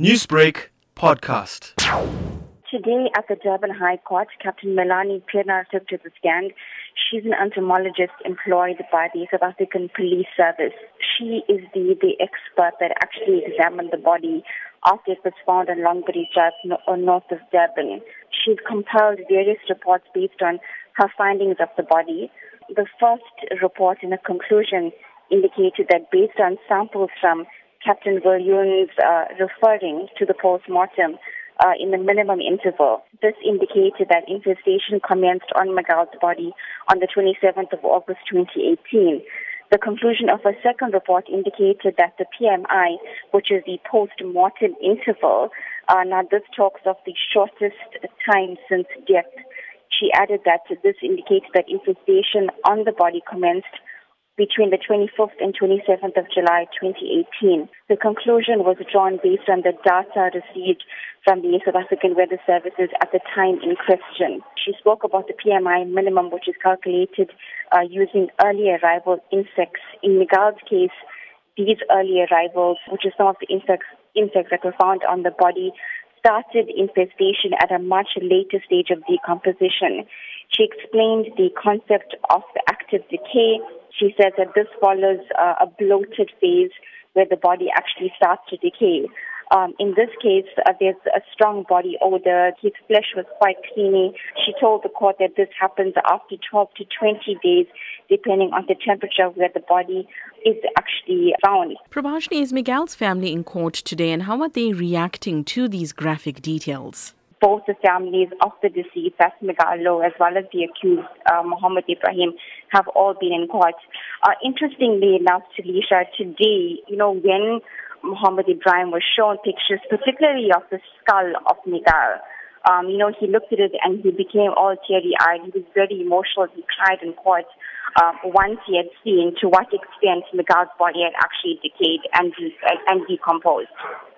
Newsbreak podcast. Today at the Durban High Court, Captain Melanie Pienaar took to the stand. She's an entomologist employed by the South African Police Service. She is the, the expert that actually examined the body after it was found in Longbury Drive uh, north of Durban. She's compiled various reports based on her findings of the body. The first report in a conclusion indicated that based on samples from Captain Viljoen's uh, referring to the post-mortem uh, in the minimum interval. This indicated that infestation commenced on Miguel's body on the 27th of August 2018. The conclusion of a second report indicated that the PMI, which is the post-mortem interval, uh, now this talks of the shortest time since death. She added that this indicates that infestation on the body commenced between the 25th and 27th of July 2018. The conclusion was drawn based on the data received from the South African Weather Services at the time in question. She spoke about the PMI minimum, which is calculated uh, using early arrival insects. In Miguel's case, these early arrivals, which are some of the insects, insects that were found on the body, started infestation at a much later stage of decomposition. She explained the concept of the active decay she says that this follows uh, a bloated phase where the body actually starts to decay. Um, in this case, uh, there's a strong body odor. His flesh was quite cleany. She told the court that this happens after 12 to 20 days, depending on the temperature where the body is actually found. Prabashini, is Miguel's family in court today, and how are they reacting to these graphic details? Both the families of the deceased, that's Miguel as well as the accused, uh, Mohammed Ebrahim, have all been in court. Uh, interestingly enough, Taliesha, today, you know, when Mohammed Ebrahim was shown pictures, particularly of the skull of Miguel, um, you know, he looked at it and he became all teary-eyed. He was very emotional. He cried in court uh, once he had seen to what extent Miguel's body had actually decayed and, de- and decomposed.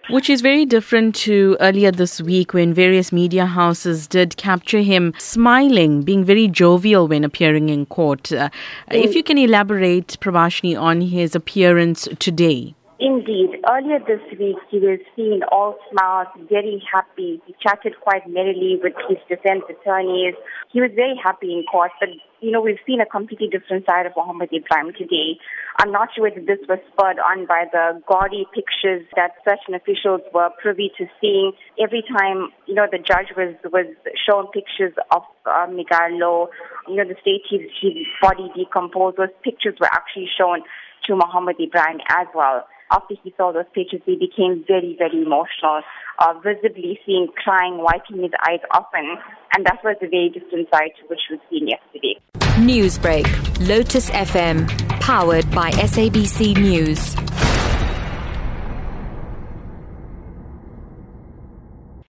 Which is very different to earlier this week when various media houses did capture him smiling, being very jovial when appearing in court. Uh, mm. If you can elaborate, Prabashini, on his appearance today. Indeed. Earlier this week, he was seen all smiles, very happy. He chatted quite merrily with his defense attorneys. He was very happy in court, but, you know, we've seen a completely different side of Mohammed Ebrahim today. I'm not sure whether this was spurred on by the gaudy pictures that certain officials were privy to seeing. Every time, you know, the judge was, was shown pictures of uh, Miguel Louw, you know, the state his, his body decomposed, those pictures were actually shown to Mohammed Ebrahim as well after he saw those pictures, he became very, very emotional, uh, visibly seen crying, wiping his eyes often, and that was a very different side to which was seen yesterday. Newsbreak, Lotus FM, powered by SABC News.